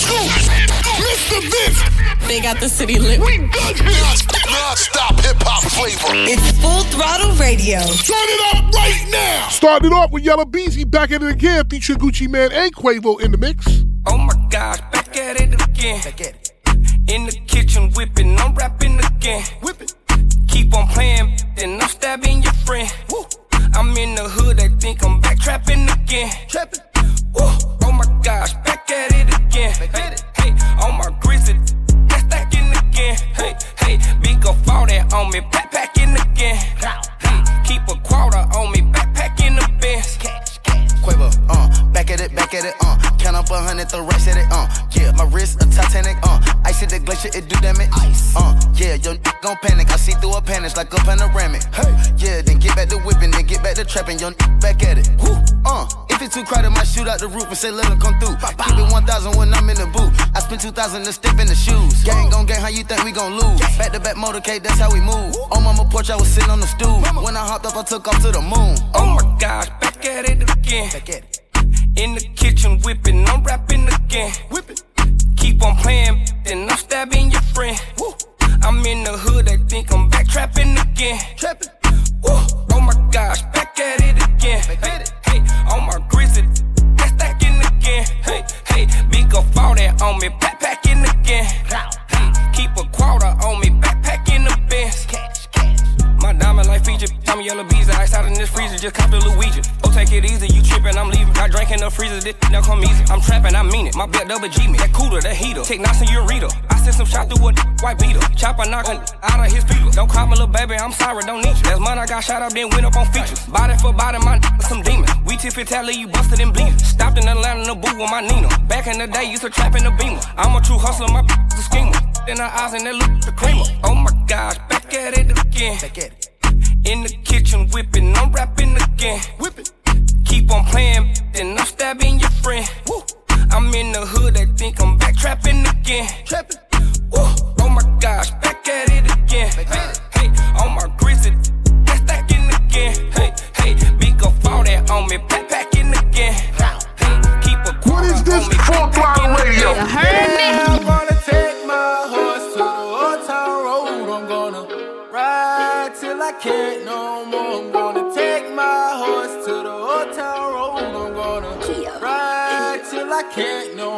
Mr. Vince. They got the city lit. We got non-stop hip hop flavor. It's full throttle radio. Turn it up right now. Started off with Yella Beezy back at it again, featuring Gucci Mane and Quavo in the mix. Oh my gosh, back at it again. Back at it. In the kitchen whipping, I'm rapping again. Whipping. Keep on playing, then I'm stabbing your friend. Woo. I'm in the hood, they think I'm back trapping again. Trapping. Woo. Gosh, back at it again. Hey, hey, on my grizzly, that's stacking again. Hey, hey, big fall that on me, backpacking again. Hey, keep a quarter on me, backpacking the Benz. Quavo, uh, back at it, back at it, uh. Count up a hundred, throw rice at it, uh. Yeah, my wrist a Titanic, uh. Ice at the glacier, it do damage. Ice, uh. Yeah, your n- gon' panic. I see through a panic like a panoramic. Hey, yeah, then get back to whipping, then get back to trapping. Your n- back at it. Woo, uh. If it's too crowded, might shoot out the roof and say let 'em come through. Keep it 1,000 when I'm in the booth. I spend 2,000 to step in the shoes. Gang gon' gang, how you think we gon' lose? Back to back motorcade, that's how we move. On mama porch, I was sitting on the stool. When I hopped up, I took off to the moon. Oh my gosh, back at it again. Back at it. In the kitchen whipping, I'm rapping again. Whipping. Keep on playing, then I'm stabbing your friend. Woo. I'm in the hood, they think I'm back trapping again. Trapping. Woo. Oh my gosh, back at it again. Back hey, it. hey, on my grizzly, that's stacking again. Hey, hey, big go fall that on me, backpacking again. Hey, keep a quarter on me, backpacking the Benz. My diamond like feature, Tommy yellow bees, ice out in this freezer, just cop the Luigi. Oh, take it easy, in the freezer, this now come easy. I'm trappin', I mean it. My belt double G me, that cooler, that heater. Take knots in your ureta. I sent some shot through a white beater. Chopper knockin' out of his feet. Don't call me little baby, I'm sorry, don't need you. That's money I got shot up, then went up on features. Body for body, my some demon. We tip it, tell you busted and bleeding. Stopped in Atlanta the booth with my Nina. Back in the day, used to trap in the beamer. I'm a true hustler, my a schemer. In her eyes and they look the creamer. Oh my gosh, back at it again. Back at it. In the kitchen whipping, I'm rapping again. Whipping. Keep on playing, then I'm stabbing your friend. Woo. I'm in the hood, they think I'm back trapping again. Trapping. Woo. Oh my gosh, back at it again. Back at it. Hey, hey, on my grizzly, that's stacking again. Hey, hey, big go fall that on me, backpacking again. Hey, keep a What is this? on me, Full throttle backpacking radio. again. I'm gonna take my horse to the old town road. I'm gonna ride till I can't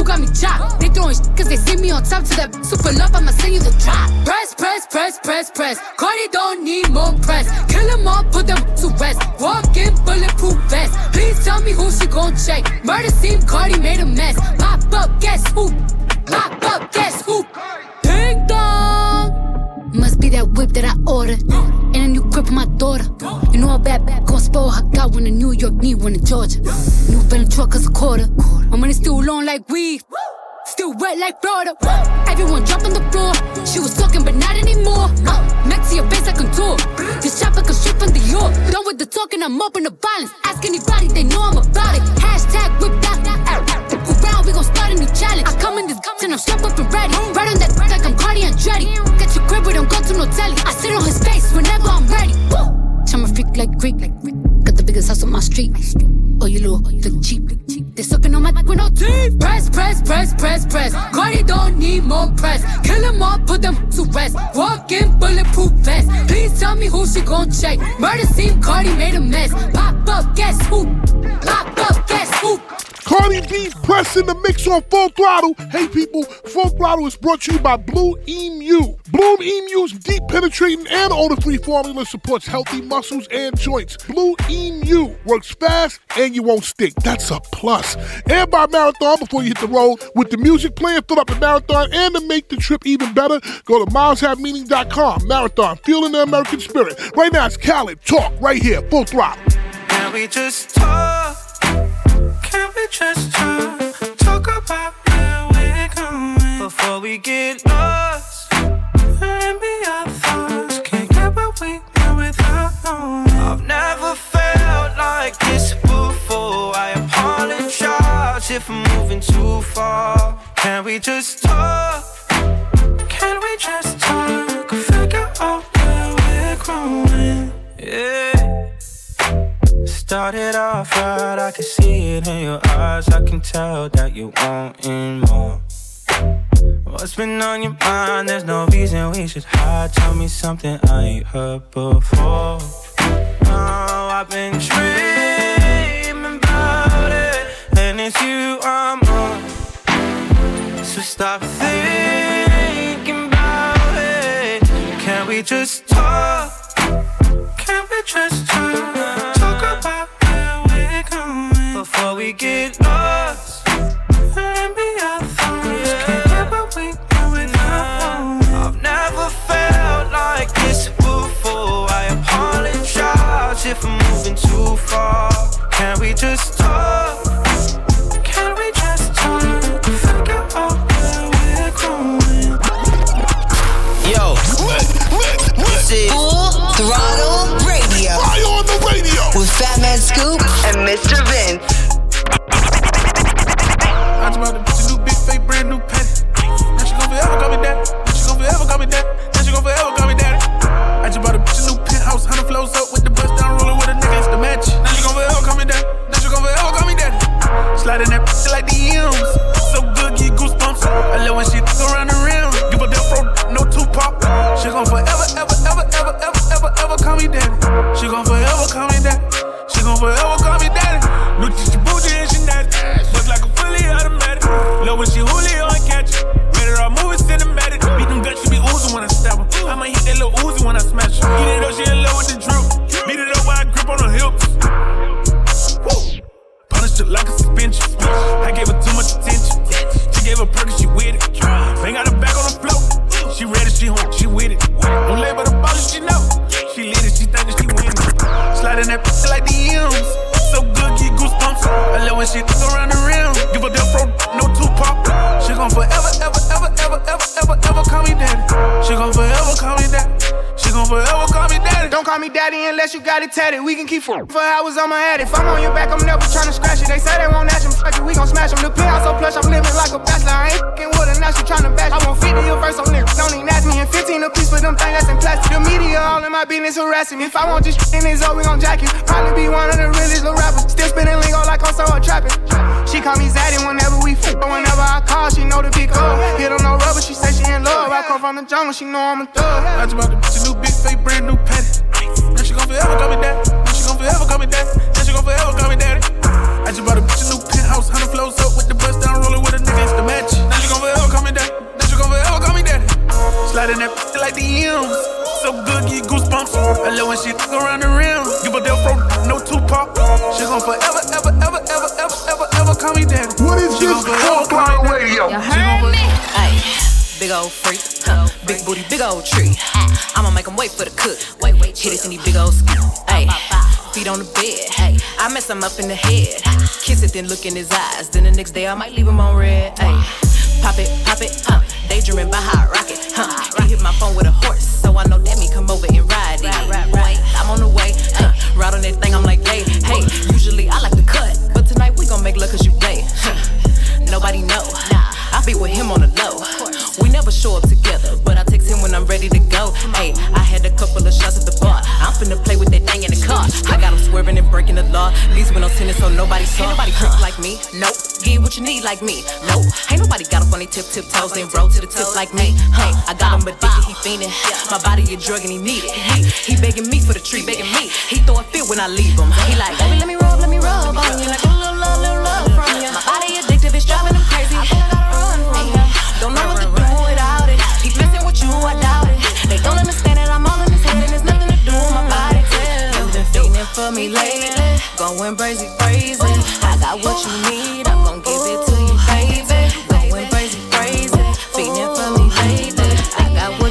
you got me chopped. They throwing shit cause they see me on top to that super love, I'ma send you the drop. Press, press, press, press, press. Cardi don't need more press. Kill them all, put them to rest. Walk in bulletproof vest. Please tell me who she gon' check. Murder scene, Cardi made a mess. Pop up, guess who? Pop up, guess who? Ding dong. Must be that whip that I ordered. Crib my daughter. You know a bad bad gon' spoil her. Got one in New York, need one in Georgia. New Bentley truck is a quarter. My money still long like weed. Still wet like Florida. Everyone jumping the floor. She was talking, but not anymore. Uh, Maxi your face, I contour. This chopper come straight from the York. Done with the talking, I'm up in the violence. Ask anybody, they know I'm about it. Hashtag whipped out. We a new challenge. I come in this guts and I'm strapped up and ready. Right on that like I'm Cardi Andretti. Get your crib, but don't go to no telly. I sit on his face whenever I'm ready. Woo! I'm a freak like Greek. Got the biggest house on my street. Oh, you little, look cheap. They sucking on my with no teeth. Press, press, press, press, press. Cardi don't need more press. Kill them all, put them to rest. Walk in bulletproof vest. Please tell me who she gon' check. Murder scene, Cardi made a mess. Pop up, guess who? Pop up, guess who? Cardi B pressing the mix on full throttle. Hey people, full throttle is brought to you by Blue Emu. Blue Emu's deep penetrating and odor-free formula supports healthy muscles and joints. Blue Emu works fast and you won't stick. That's a plus. And by Marathon before you hit the road with the music playing, fill up the marathon and to make the trip even better, go to mileshavemeaning.com. Marathon, feeling the American spirit. Right now it's Khalid talk right here, full throttle. Can we just talk? Can we just talk? Talk about where we're going before we get lost. If I'm moving too far. Can we just talk? Can we just talk? Figure out where we're growing. Yeah. Started off right, I can see it in your eyes. I can tell that you wanting more. What's been on your mind? There's no reason we should hide. Tell me something I ain't heard before. Oh, I've been and you I'm on. So stop thinking about it. Can we just talk? Can we just talk? Talk about where we're going before we get lost. Let me. Can't. I've never felt like this before. I apologize if I'm moving too far. Can we just business harassing me. If I want this in his we gon' jack you. Probably be one of the realest little rappers. Still spinning lingo like I'm so trapping. She call me Zaddy whenever we f. But whenever I call, she know to pick up. Hit on no rubber, she say she in love. I come from the jungle, she know I'm a thug. I just bought a bitch a new big fake brand new patty. Now she gon' forever call me daddy. Now she gon' forever call me daddy. Now she gon' forever call me daddy. I just bought a bitch a new penthouse, hundred flows up with the bust down roller with a nigga, it's the match. Now she gon' forever call me daddy. Now she gon' forever. Sliding that pussy like the M's. So good, get goosebumps. I love when she th- around the rim. Give a death row, no Tupac. She gon' forever, ever, ever, ever, ever, ever, ever call me daddy. What is She this gon' forever Full call me Throttle daddy. Radio? You She gon' heard me? forever- Ay, big old freak. Huh. Big booty, big old tree. I'ma make 'em wait for the cook. Wait, wait, hit it in these big old skis. Hey, feet on the bed. Hey, I mess him up in the head. Kiss it, then look in his eyes. Then the next day I might leave him on red. Hey, pop it, pop it, huh? Daydreaming by how I rock it, huh? He hit my phone with a horse, so I know that me come over and ride it. I'm on the way, huh? Ride on that thing, I'm like, hey, hey. Usually I like to cut, but tonight we gon' make love cause you play. Huh. Nobody know. I be with him on the low. We never show up together, but I when I'm ready to go. Hey, I had a couple of shots at the bar. I'm finna play with that thing in the car. I got him swerving and breaking the law. These with no tennis, so nobody saw. Ain't nobody freak like me. Nope. Get what you need like me. Nope. Ain't nobody got up on their tip tip toes and roll to the tip like me. Hey, I got him addicted, he fiending. My body a drug and he need it. He, he begging me for the treat, begging me. He throw a fit when I leave him. He like, baby, let me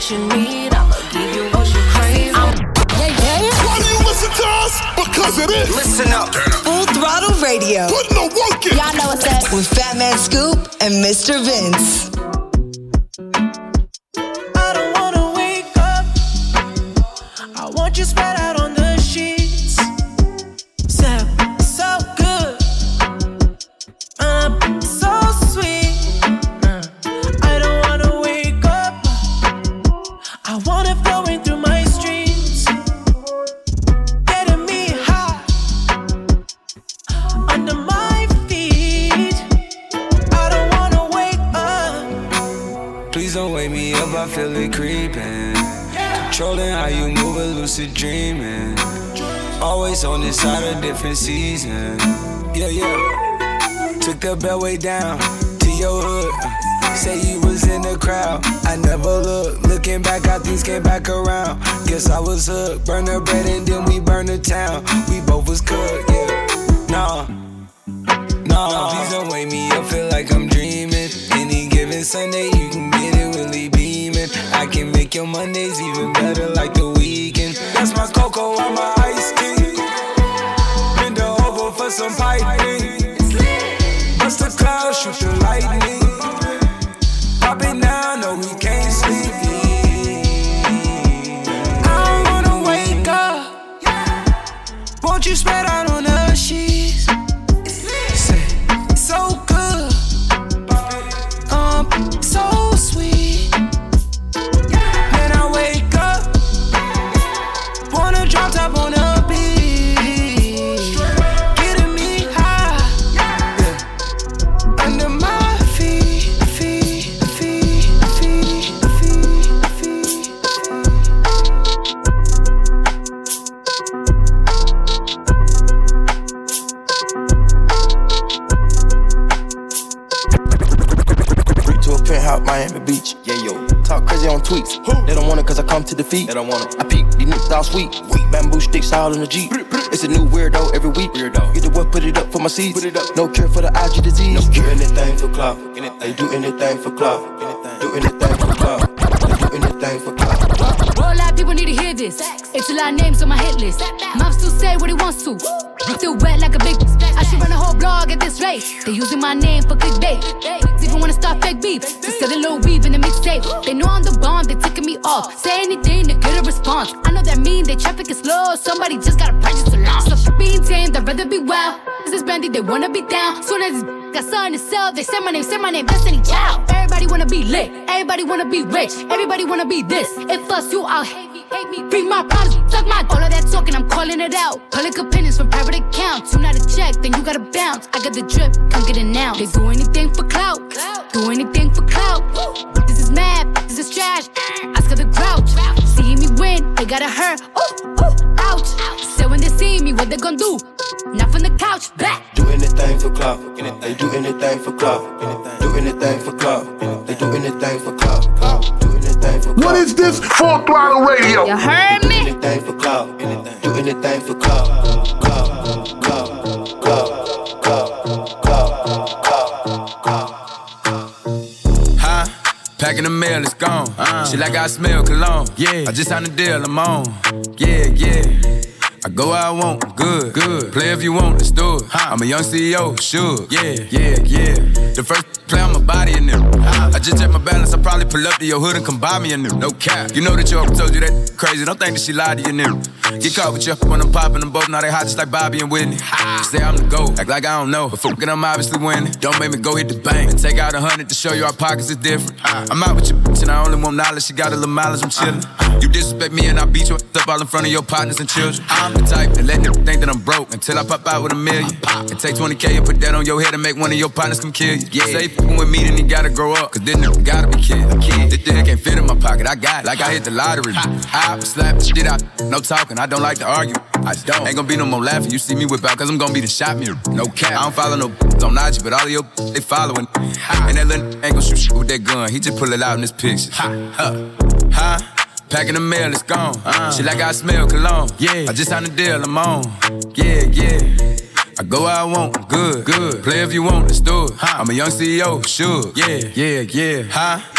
what you need, I'ma give you what you crazy. I'm Why do you listen to us? Because it is. Listen up. Full Throttle Radio. Putting the work in. Y'all know what's up. With Fatman Scoop and Mr. Vince. On this different season. Yeah, yeah. Took the bellway down to your hood. Say you was in the crowd. I never looked. Looking back, how things came back around. Guess I was hooked. Burn the bread and then we burn the town. We both was cooked, yeah. Nah. Nah, please don't wake me up, feel like I'm dreaming. Any given Sunday, you can get it really beaming. I can make your Mondays even better like the weekend. That's my cocoa on my ice some piping. Bust the clouds, shoot the lightning. Tweets. They don't want it cause I come to defeat. They don't want it. I peek, these niggas all sweet. Bamboo sticks all in the Jeep. It's a new weirdo every week. Weirdo. Get the what, put it up for my seeds. Put it up. No cure for the IG disease. No cure. anything for clout. They do anything for clout. Do anything for clout. They do anything for clout. Well, a lot of people need to hear this. It's a lot of names on my hit list. Mom still say what he wants to. Still wet like a big. I should run a whole blog at this rate. They using my name for clickbait. Even wanna start fake beef. Just sell a little weave in the mixtape. They know I'm the bomb, they ticking me off. Say anything to get a response. I know that mean they traffic is slow. Somebody just gotta purchase a launch. So being tamed, I'd rather be wild. This is brandy, they wanna be down. Soon as it's got something to sell, they say my name, say my name, Destiny Child. Everybody wanna be lit, everybody wanna be rich, everybody wanna be this. If us, you out, hate me, hate me, bring my problems, my all of that talking, I'm calling it out. Public opinions from private accounts. You not a check, then you gotta bounce. I got the drip, come get it now. They do anything for clout, do anything for clout. This is mad, this is trash. Oscar the Grouch. See me win, they gotta hurt. Ooh, ooh, ouch. So when they see me, what they gonna do? Not from the couch, back. Do anything for clout. They do anything for clout. Do anything for clout. They do anything for clout. Do anything for clout. What is this? Full Throttle Radio. You heard me? Do anything for clout. Do anything for clout. Clout, clout, clout, clout, clout, clout, clout. Packing the mail, it's gone. Uh, she like I smell cologne. Yeah, I just signed a deal, I'm on. Yeah, yeah. I go where I want, good, good. Play if you want, let's do it. I'm a young CEO, sure. Yeah, yeah, yeah. The first play on my body in them. I just check my balance, I probably pull up to your hood and come buy me a new. No cap. You know that your told you that crazy. Don't think that she lied to you, new. Get caught with you when I'm popping them both. Now they hot just like Bobby and Whitney. Say I'm the GOAT, act like I don't know. But fucking I'm obviously winning. Don't make me go hit the bank and take out a hundred to show you our pockets is different. I'm out with your bitch and I only want knowledge. She got a little mileage, I'm chillin'. Uh-huh. You disrespect me and I beat you up all in front of your partners and children. I'm the type that let them think that I'm broke until I pop out with a million. And take 20K and put that on your head and make one of your partners come kill you. Yeah. Say fucking with me, then he gotta grow up. Cause then nigga gotta be kid. This thing can't fit in my pocket. I got it. Like I hit the lottery. I slap the shit out. No talking. I don't like to argue. I don't. Ain't gonna be no more laughing. You see me whip out, cause I'm gonna be the shot mirror. No cap. I don't follow no on IG, but all of your they following. And that little ain't gonna shoot shit with that gun. He just pull it out in his picture. Ha, huh, huh. Packing the mail, it's gone. Uh, she like I smell cologne. Yeah, I just signed a deal, I'm on. Yeah, yeah. I go where I want, good, good. Play if you want, let's do it. Huh. I'm a young CEO, sure. Yeah, yeah, yeah. Huh?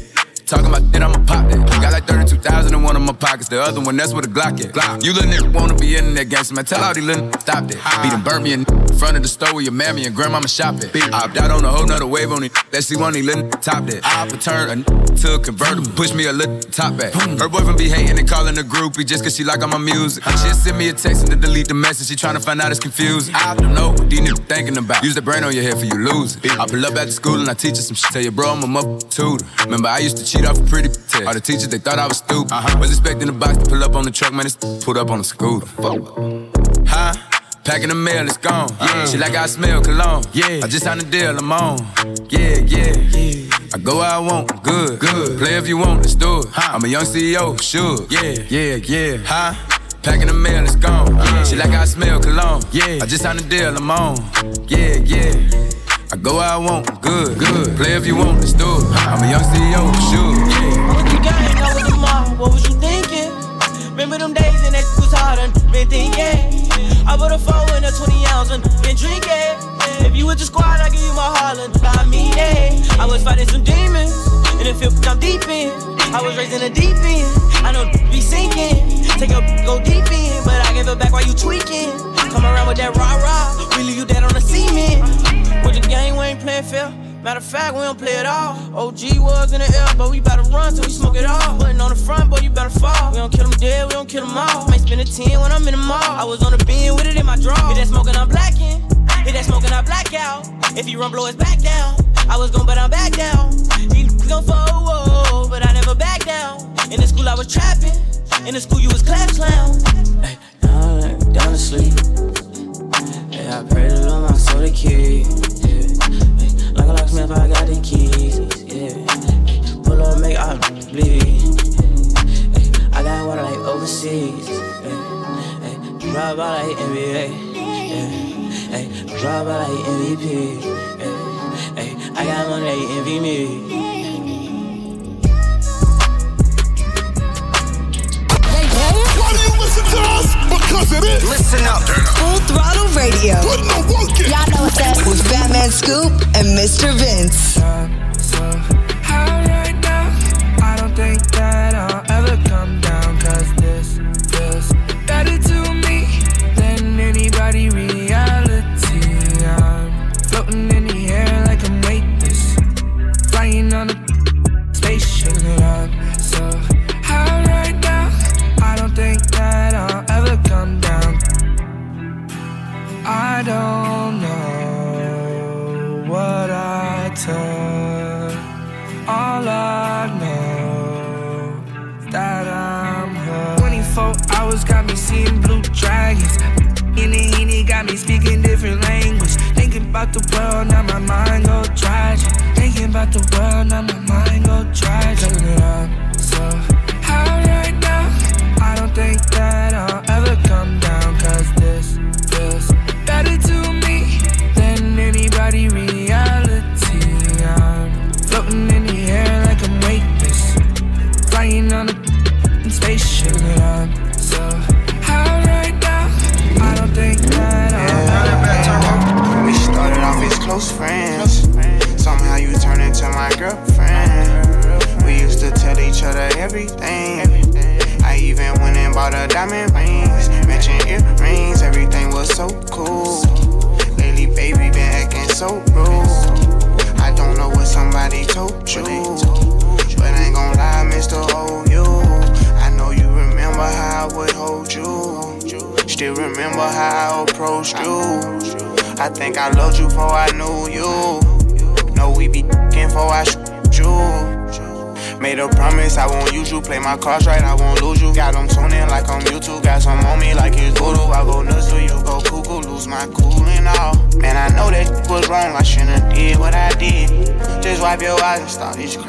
Talking about that, I'ma pop that. Got like 32,000 in one of my pockets. The other one, that's where the Glock at. Glock. You little nigga wanna be in that gangster, man. Tell all these little stop that. Beat them burn me in front of the store where your mammy and grandmama shop at. I opt out on a whole nother wave on it. Let's see one of these little top that. I return a to a convertible. Push me a little top back. Her boyfriend be hating and calling a groupie just cause she like all my music. She just send me a text and to delete the message. She tryna find out it's confusing. I don't know what these niggas thinking about. Use the brain on your head for you lose it. I pull up at the school and I teach her some shit. Tell your bro I'm a mother tutor. Remember I used to cheat off a pretty test. All the teachers they thought I was stupid. Uh-huh. Was expecting the box to pull up on the truck, man. It's pulled up on the scooter. Huh? Packing the mail, it's gone. Yeah. She like I smell cologne. Yeah. I just signed a deal, I'm on. Yeah, yeah. yeah. I go where I want, good, good. Play if you want, let's do it. Huh. I'm a young CEO, sure. Yeah, yeah, yeah. Huh? Packing the mail, it's gone. Yeah. She like I smell cologne. Yeah. I just signed a deal, I'm on. Yeah, yeah. I go where I want, good, good. Play if you want, let's do it. I'm a young CEO, sure. Yeah. The gang, I was the mom, what was you thinking? Remember them days and that was hard and been thinking. I put a four in a 20 ounce and been drinking. If you with the squad, I give you my heart Harlan. I mean it. I was fighting some demons, and it feel I'm deep in. I was raised in the deep end. I know be sinking. Take a go deep in, but I give it back while you tweaking. Come around with that rah rah, we leave you dead on the cement. With the game, we ain't playing fair. Matter of fact, we don't play at all. OG was in the air, but we to run till we smoke it all. Putting on the front, boy, you better fall. We don't kill them dead, we don't kill them all. Might spend a 10 when I'm in the mall. I was on the beam with it in my draw. Hit that smoking, I'm blacking. Hit that smoking, I black out. If he run, blow his back down. I was gon' but I'm back down. He gon' fall, but I never back down. In the school, I was trapping. In the school, you was class clown. Hey, down, down to sleep.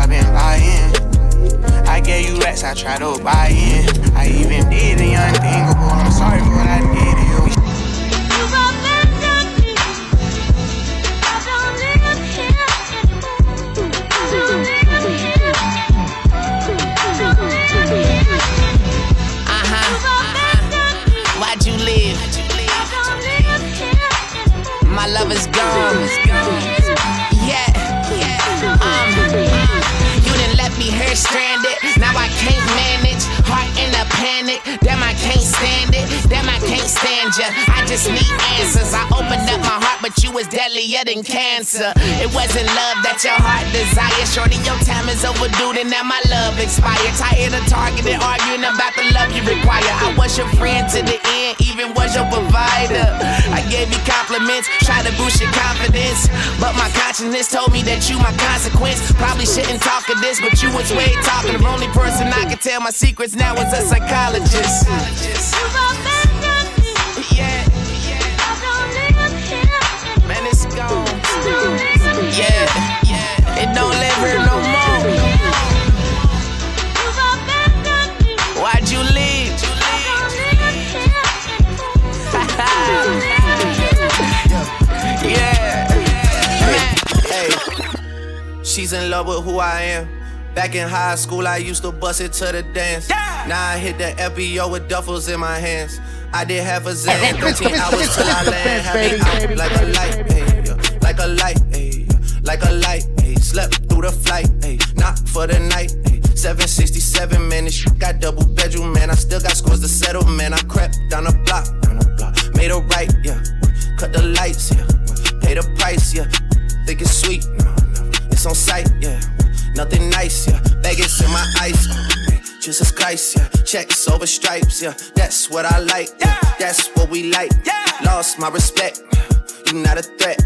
I you rats, I tried to buy in. I even did the unthinkable. I'm sorry for what I did to you. Why'd you leave? My love is gone. Yeah, yeah. Um, you didn't let me here stranded. Panic. Damn, I can't stand it. Can't stand ya. I just need answers. I opened up my heart, but you was deadlier than cancer. It wasn't love that your heart desired. Shorty, your time is overdue, and now my love expired. Tired of targeting, arguing about the love you require. I was your friend to the end, even was your provider. I gave you compliments, tried to boost your confidence. But my consciousness told me that you my consequence. Probably shouldn't talk of this, but you was way talking. The only person I could tell my secrets now is a psychologist. Yeah, man, it's gone. Yeah, yeah, it don't live here no more. Why'd you leave? yeah. Hey, she's in love with who I am. Back in high school, I used to bust it to the dance. Now I hit the FBO with duffels in my hands. I did half a Xan, 13 hours till I land. Had me out like a light, yeah. like a light, yeah. like a light. Hey. Slept through the flight, hey. not for the night. Hey. 767, man, this got double bedroom, man. I still got scores to settle, man. I crept down the block, down the block. made a right, yeah. Cut the lights, yeah. Pay the price, yeah. Think it's sweet, no, no. It's on sight, yeah. Nothing nice, yeah. Vegas in my ice. Jesus Christ, yeah. Checks over stripes, yeah. That's what I like, yeah. That's what we like. Yeah. Lost my respect, you not a threat.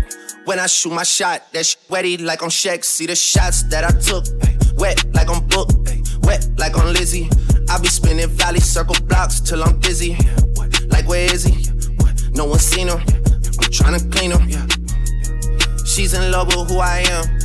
When I shoot my shot, that shit wetty like on Shaq. See the shots that I took, ay, wet like on Book, ay, wet like on Lizzie. I be spinning valley circle blocks till I'm dizzy. Yeah. Like where is he? No one seen him. I'm trying to clean him. She's in love with who I am.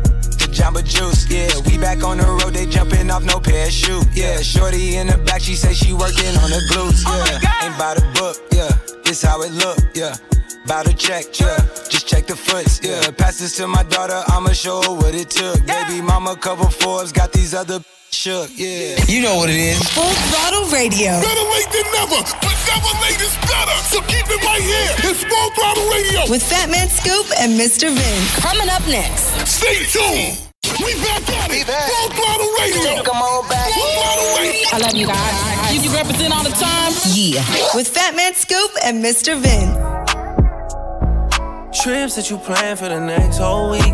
Jamba Juice, yeah. We back on the road, they jumping off no parachute, yeah. Shorty in the back, she say she working on the glutes, oh yeah. Ain't by the book, yeah. This how it look, yeah. Bout to check, yeah. Just check the foots, yeah. Pass this to my daughter, I'ma show her what it took. Baby mama cover Forbes, got these other shook, yeah. You know what it is. Full throttle radio. Better late than never, but never late is better. So keep it right here. It's Full Throttle Radio. With Fatman Scoop and Mr. Vince. Coming up next. Stay tuned. We back at it. Full Throttle Radio. Come on back. Full Throttle Radio. I love you guys. You, you represent all the time. Yeah. With Fatman Scoop and Mr. Vince. Trips that you plan for the next whole week.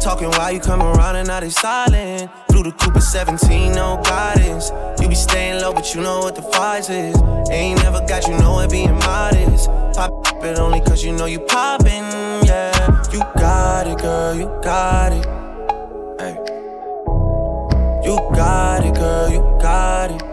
Talking while you come around and now they silent. Blue the Cooper 17, no guidance. You be staying low, but you know what the price is. Ain't never got you know it being modest. Pop it only cause you know you poppin', yeah. You got it, girl, you got it. Hey. You got it, girl, you got it.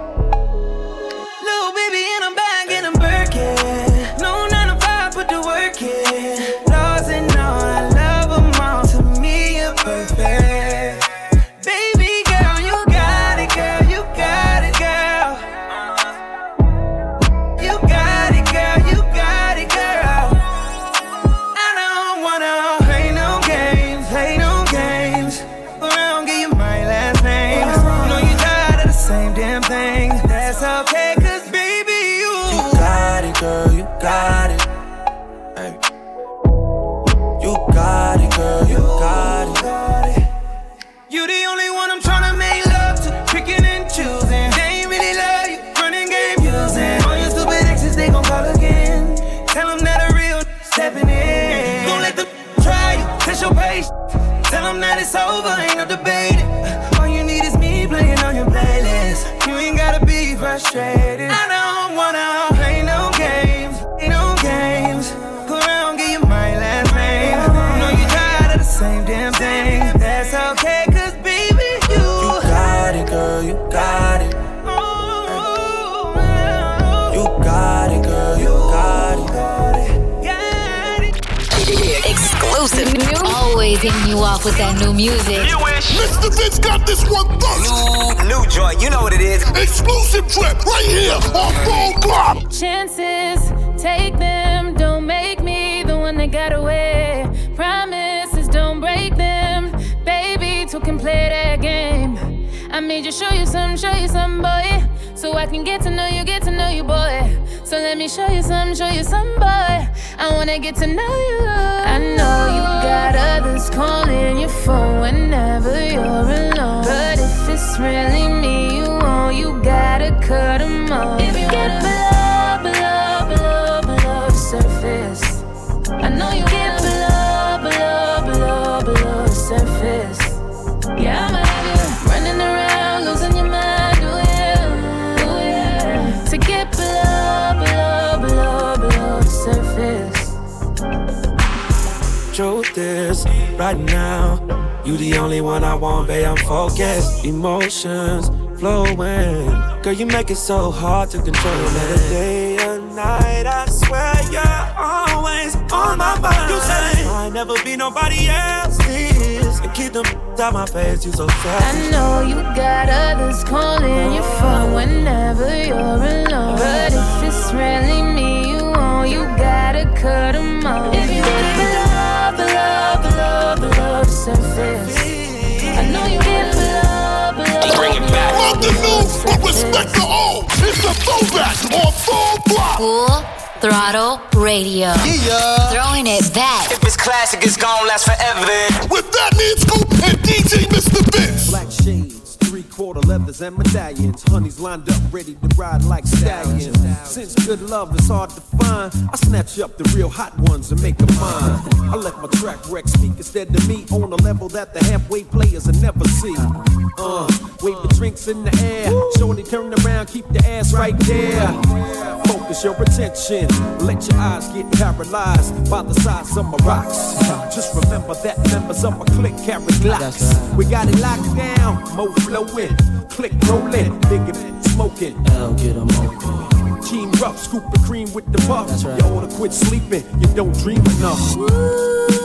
Made show you some, show you some, boy. So I can get to know you, get to know you, boy. So let me show you some, show you some, boy. I wanna get to know you. I know you got others calling your phone whenever you're alone. But if it's really me you want, you gotta cut them off. If you get below, right now, you the only one I want, babe. I'm focused. Emotions flowing. Girl, you make it so hard to control it. Day and night, I swear you're always on my mind. You say I never be nobody else's. And keep them out my face, you so sad. I know you got others calling your phone whenever you're alone. But if it's really me you want, you gotta cut them off. If you get below, below, below, below the surface, I know you get below, below. Bring it back. Love the new, but respect the old. It's a throwback on Full Throttle. Full Throttle Radio. Yeah. Throwing it back. If it's classic, it's gonna last forever. With that, me and Scoop and DJ Mr. Vince. Black shades, three quarter leathers and medallions. Honeys lined up, ready to ride like stallions. Since good love is hard to find, I snatch up the real hot ones and make them mine. I let my track wreck speak instead of me on a level that the halfway players will never see. Uh, wave the drinks in the air. Shorty turn around, keep the ass right there. Focus your attention, let your eyes get paralyzed by the size of my rocks. Just remember that members of my clique carry glocks. We got it locked down, mo flowing, click rolling, big smoking. I'll get them open. Team rough, scoop the cream with the puff. You oughta quit sleeping, you don't dream enough. baby,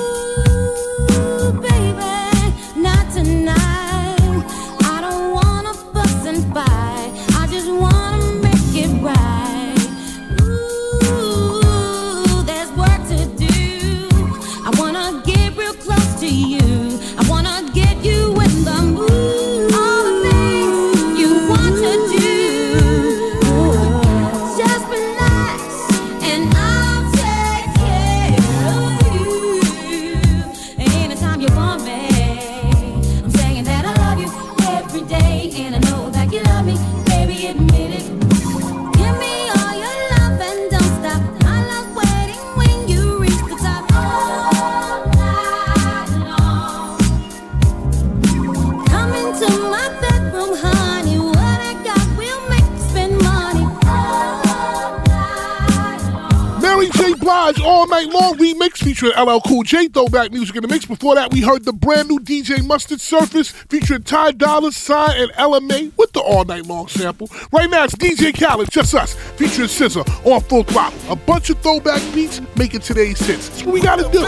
All Night Long remix featuring LL Cool J throwback music in the mix. Before that, we heard the brand new DJ Mustard Surface featuring Ty Dolla Sign and Ella Mai with the All Night Long sample. Right now, it's DJ Khaled, just us, featuring SZA on Full Throttle. A bunch of throwback beats making today's hits. That's what we gotta do.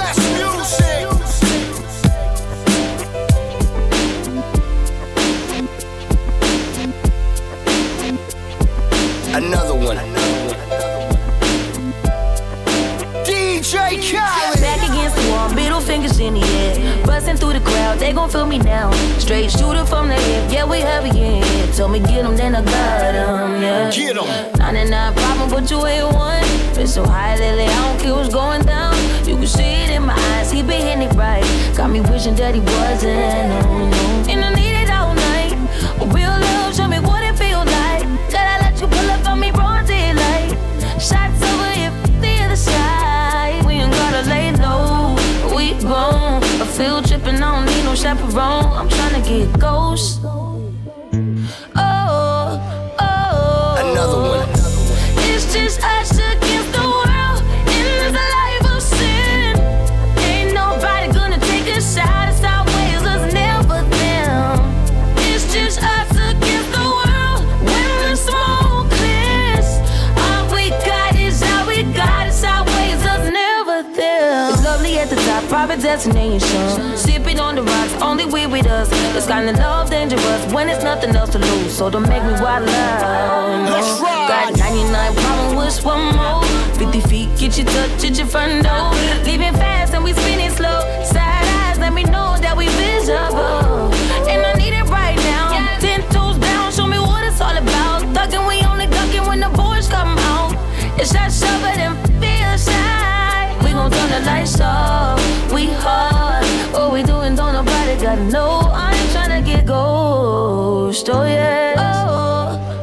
Another one. Back against the wall, middle fingers in the air. Busting through the crowd, they gon' feel me now. Straight shooter from the hip, yeah, we heavy in here. Told me get 'em, then I got 'em, yeah. Get 'em. 99 problem, but you ain't one. Been so high lately, I don't care what's going down. You can see it in my eyes, he been hitting it right. Got me wishing that he wasn't, no, no. And I need it all night. Real love, show me what it feel like. Gotta let you pull up on me, broad daylight. Shots over here, the other side. Field trip and I don't need no chaperone. I'm tryna get ghost. Private destination. Sipping on the rocks, only we with us. This kind of love dangerous when it's nothing else to lose. So don't make me wild out. Let's ride. Got 99 problem with one more. 50 feet, get you touch at your front door. Leaving fast and we spinning slow. Side eyes, let me know that we visible. And I need it right now. Ten toes down, show me what it's all about. Thugging, we only ducking when the boys come out. It's that shove it and feel shy. Gon' turn the lights off. We hard. What we doing, don't nobody gotta know. I ain't tryna get ghost. Oh yeah. Oh.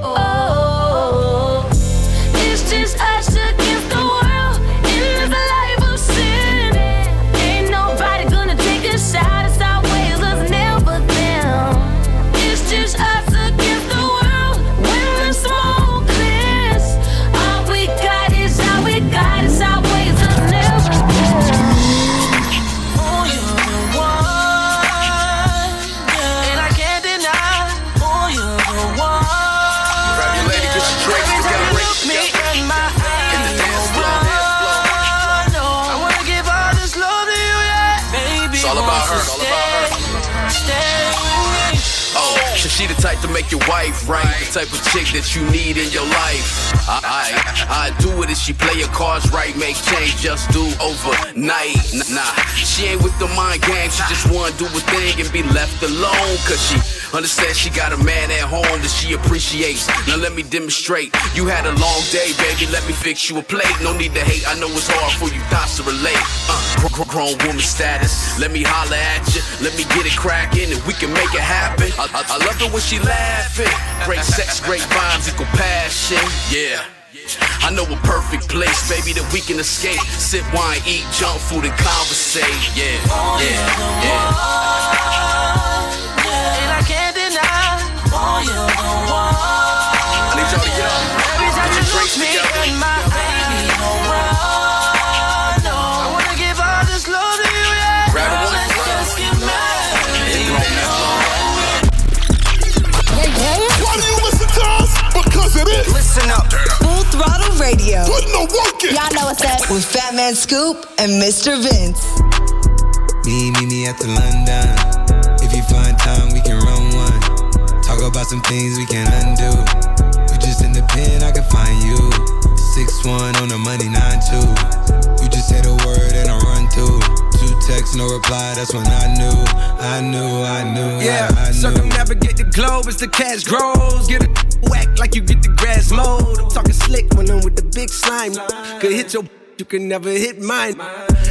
tight to make your wife right, the type of chick that you need in your life. I, I, I do it if she play her cards right, make change just do overnight. Nah, she ain't with the mind games, she just wanna do a thing and be left alone, cause she understands she got a man at home that she appreciates. Now let me demonstrate. You had a long day, baby, let me fix you a plate. No need to hate, I know it's hard for you thoughts to relate. Uh, gr- gr- grown woman status, let me holler at you, let me get it cracking, and we can make it happen. I, I, I love it when she laughing. Great sex, great vibes, equal passion. Yeah. I know a perfect place, baby, that we can escape. Sip wine, eat junk food, and conversate. Yeah, yeah, yeah. And I can't deny, Listen up. Full Throttle Radio. Putting the work in. Y'all know what's up. With Fatman Scoop and Mr. Vince. Me, me, me at the London. If you find time, we can run one. Talk about some things we can undo. You just in the pen, I can find you. Six one on the money, nine two. You just say the word and I run through. Two texts, no reply. That's when I knew, I knew, I knew, Yeah, I, I circumnavigate the globe as the cash grows. Get it whack like you get the grass mowed. I'm talking slick when I'm with the big slime. Could hit your, you can never hit mine.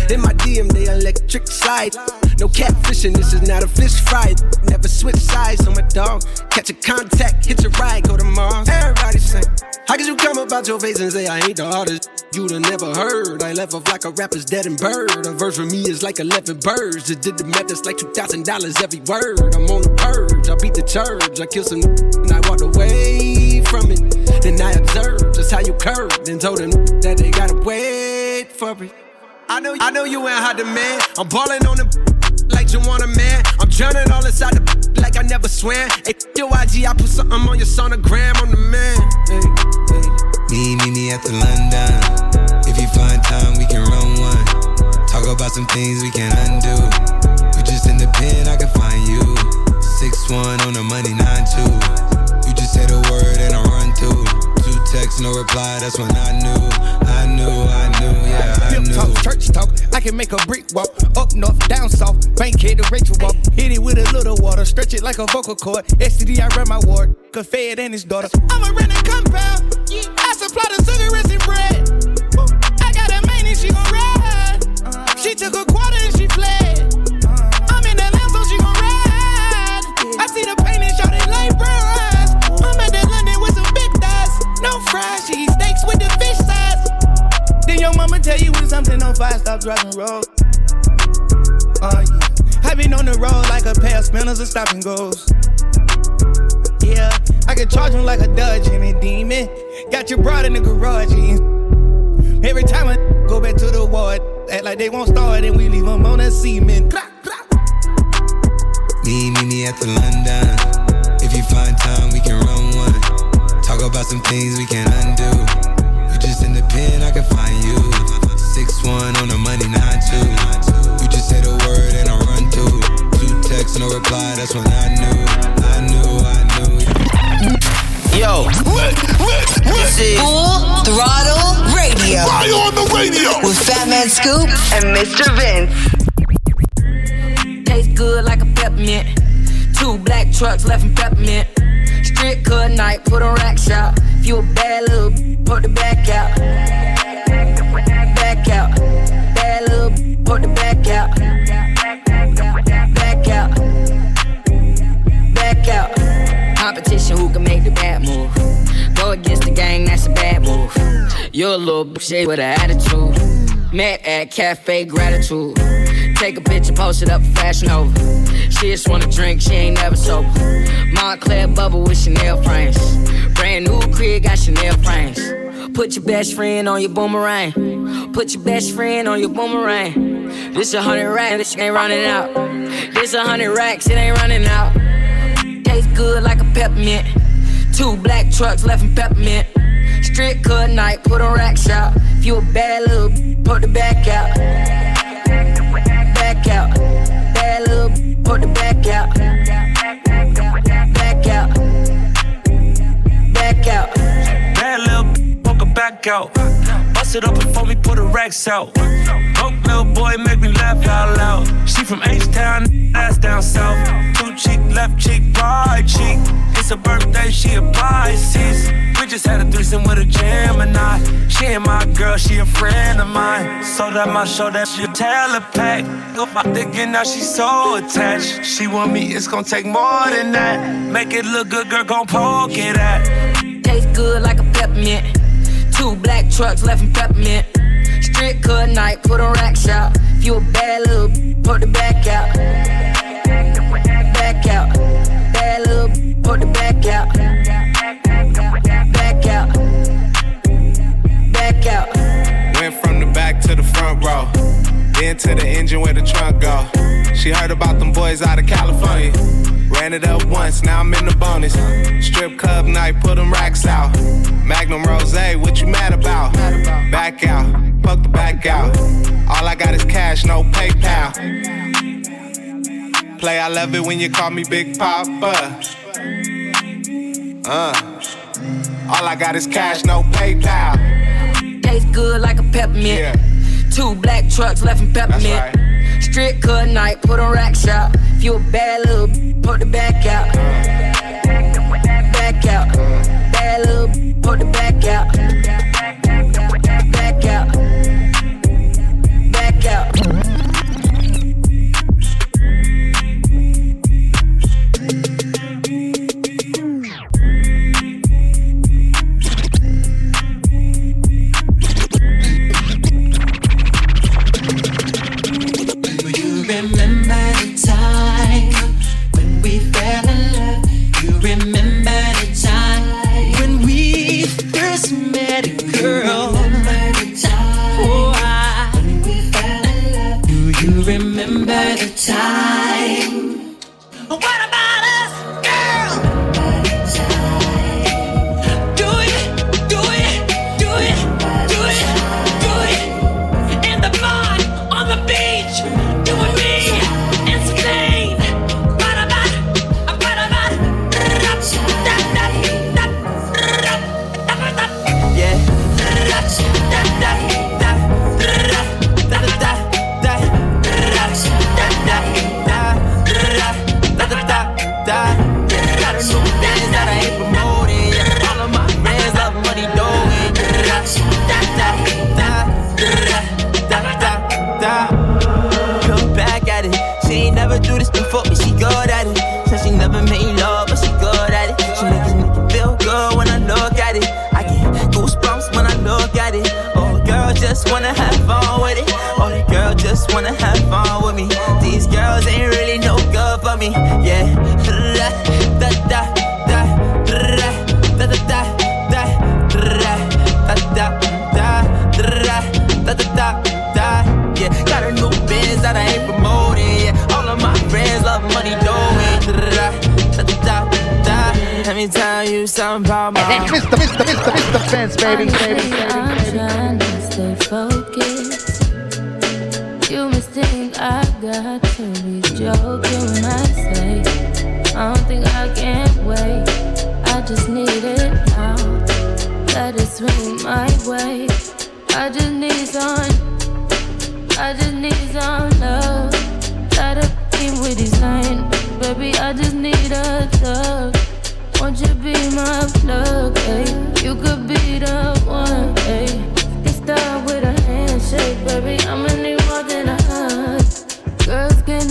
In my DM, they electric slide. No catfishing, this is not a fish fry. Never switch sides on my dog. Catch a contact, hit your ride, go to Mars. Everybody say, How could you come about your face and say I ain't the artist? You'd have never heard. I left off like a rapper's dead and bird. A verse for me is like 11 birds. Just did the math, that's like $2,000 every word. I'm on the purge, I beat the church. I killed some and I walked away from it. Then I observed just how you curved and told them that they gotta wait I know, I know you ain't hot demand. I'm balling on them like you want a man. I'm drowning all inside the like I never swam. Hey, your IG, I put something on your sonogram. I'm the man. Hey, hey. Me, me, me the London. If you find time, we can run one. Talk about some things we can undo. You just in the pen, I can find you. Six one on the money, nine two. You just say the word and I run through. Two texts, no reply. That's when I knew, I knew, I knew, yeah, I. Talk, church talk. I can make a brick walk. Up north, down south. Bank head to Rachel walk. Hit it with a little water. Stretch it like a vocal cord. STD, I run my ward. Could fed and his daughter. I'ma a renting compound. I supply the sugar and bread. I got a main and she gon' ride. Uh-huh. She took a quarter and she fled. Uh-huh. I'm in that lamb, so she gon' ride. I see the pain and shot it like bronze. I'm at that London with some big thighs. No fries, she eat steaks with the fish your mama tell you when something on fire, stop driving road. Oh yeah. I been on the road like a pair of spinners and stopping goes. Yeah, I can charge him like a Dodge and a demon. Got your broad in the garage. Every time I go back to the ward, act like they won't start and we leave them on a cement. Me, me, me at the London. If you find time, we can run one. Talk about some things we can undo. You just in the pen, I can find you. Six one on the money, nine two. You just say the word and I run through. Two texts, no reply. That's when I knew, I knew, I knew. Yo. This is Full Throttle Radio. Fire on the radio with Fatman Scoop and Mr. Vince. Tastes good like a peppermint. Two black trucks left in peppermint. Strip cut night, put on rack shop. If you a bad little, put the back out. Back out. Bad little, put the back out. Back out. Back out. Competition, who can make the bad move? Go against the gang, that's a bad move. You're a little bitch with an attitude. Met at Cafe Gratitude. Take a picture, post it up for Fashion Nova. She just wanna drink, she ain't never sober. Moncler bubble with Chanel frames. Brand new crib, got Chanel frames. Put your best friend on your boomerang. Put your best friend on your boomerang. This a hundred racks, this ain't running out. This a hundred racks, it ain't running out. Tastes good like a peppermint. Two black trucks left in peppermint. Strip cut night, put on rack shop. If you a bad little, put the back out. Back out. Bad little, put the back out. Back out. Bust it up before me put the racks out. Broke little boy make me laugh out loud. She from H-Town, ass down south. Two cheek, left cheek, right cheek. It's her birthday, she a Pisces. We just had a threesome with a Gemini. She ain't my girl, she a friend of mine. So that my show that she a telepack. Go my dick and now she so attached. She want me, it's gonna take more than that. Make it look good, girl, gon' poke it at. Tastes good like a peppermint. Two black trucks left in peppermint. Strip cut night, put on rack shop. If you a bad little, put the back out. Back out. Bad little, put the back out. Back out. Back out. Went from the back to the front row. Then to the engine where the trunk go. She heard about them boys out of California. Ran it up once, now I'm in the bonus. Strip club night, put them racks out. Magnum Rose, what you mad about? Back out, poke the back out. All I got is cash, no PayPal. Play, I love it when you call me Big Papa. Uh, all I got is cash, no PayPal. Tastes good like a peppermint. Yeah. Two black trucks left in peppermint. Strip cut night, put on rack shop. If you a bad little, put the back out. Back out. Bad little, put the back out.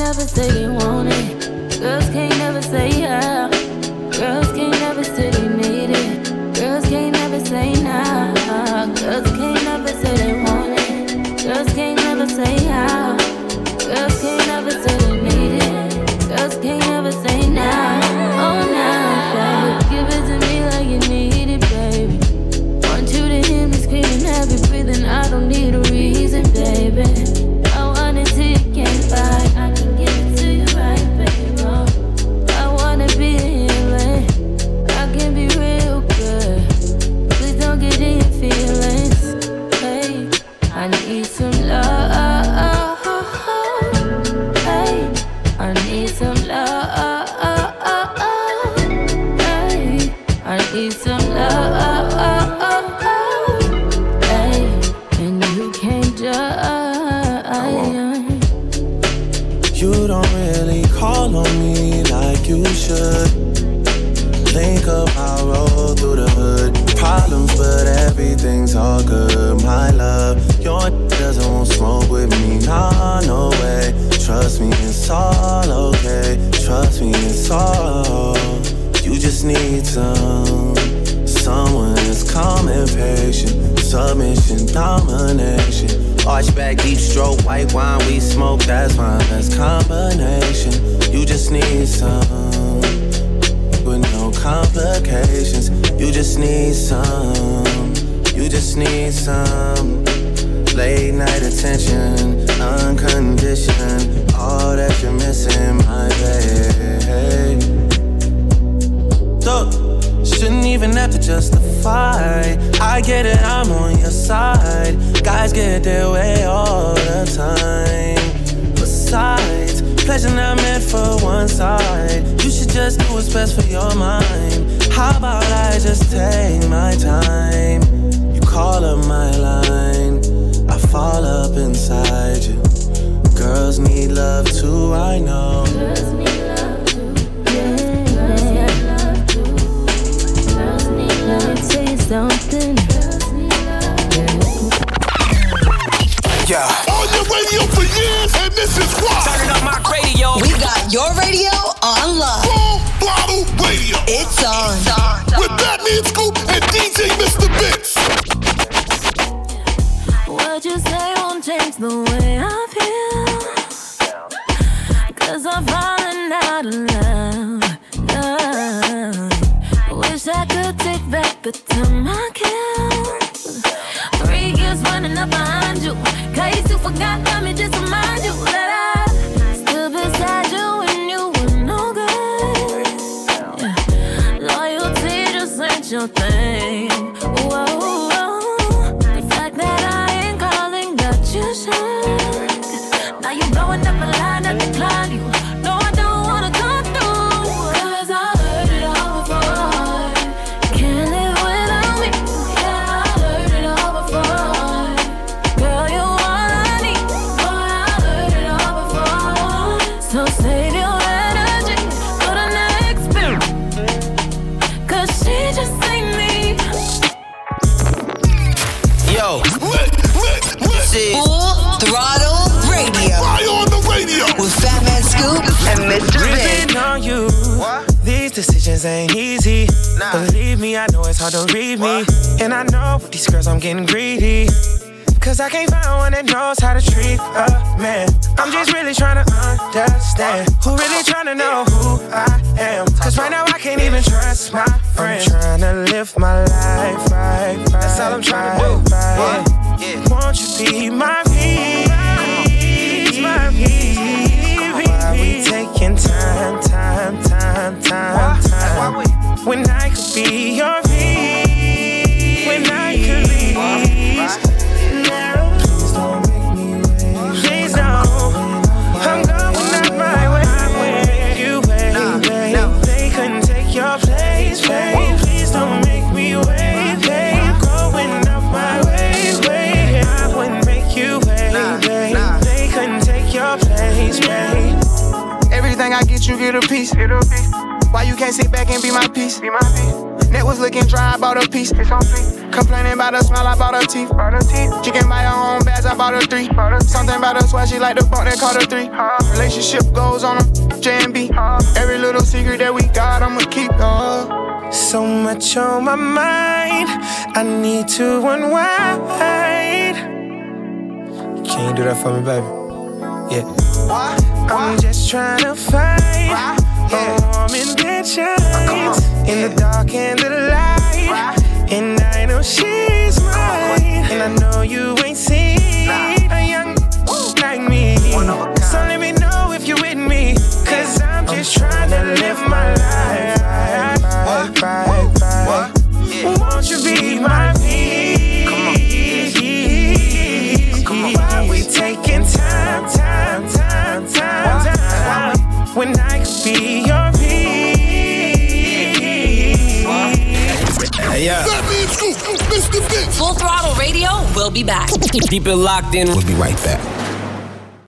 everything you wanted. back, deep stroke, white wine, we smoke, that's my best combination. You just need some with no complications. You just need some, you just need some late night attention, unconditioned. All that you're missing, my babe. Look. Shouldn't even have to justify. I get it, I'm on your side. Guys get their way all the time. Besides, pleasure not meant for one side. You should just do what's best for your mind. How about I just take my time? You call up my line, I fall up inside you. Girls need love too, I know. something. Yeah. On the radio for years, and this is why. Turning up my radio. We got your radio on love. Full throttle radio. It's on. It's on. With Fatman Scoop and DJ Mr. Vince. What you say won't change the way I feel. Cause I'm falling out of love. take back the time I killed. Three years running up behind you. Cause you forgot about me, just remind you that I stood beside you when you were no good. Yeah. Loyalty just ain't your thing. These ain't easy. Believe me, I know it's hard to read me. And I know with these girls I'm getting greedy. Cause I can't find one that knows how to treat a man. I'm just really trying to understand. Who really trying to know who I am? Cause right now I can't even trust my friends. I'm trying to live my life right, right. That's all I'm trying to do. Right. Yeah. Won't you be my peace, my peace? Why we taking time, time, time, time? When I could be your can't sit back and be my piece? Be my piece. Net was looking dry, I bought a piece. It's on fleek. Complaining about the smell, I bought her teeth. She can buy her own bags, I bought her three. Something about her swag, she like the bump that called her three. Relationship goes on a J&B. Every little secret that we got, I'ma keep. Uh. So much on my mind, I need to unwind. Can you do that for me, baby? Yeah. I'm just trying to find a warm intentions in the dark and the light. And I know she's mine, and I know you ain't seen a young like me. So let me know if you're with me, cause I'm just trying to live my life. Right, right, right. Won't you be my peace? Full Throttle Radio We'll be back. Keep it locked in. We'll be right back.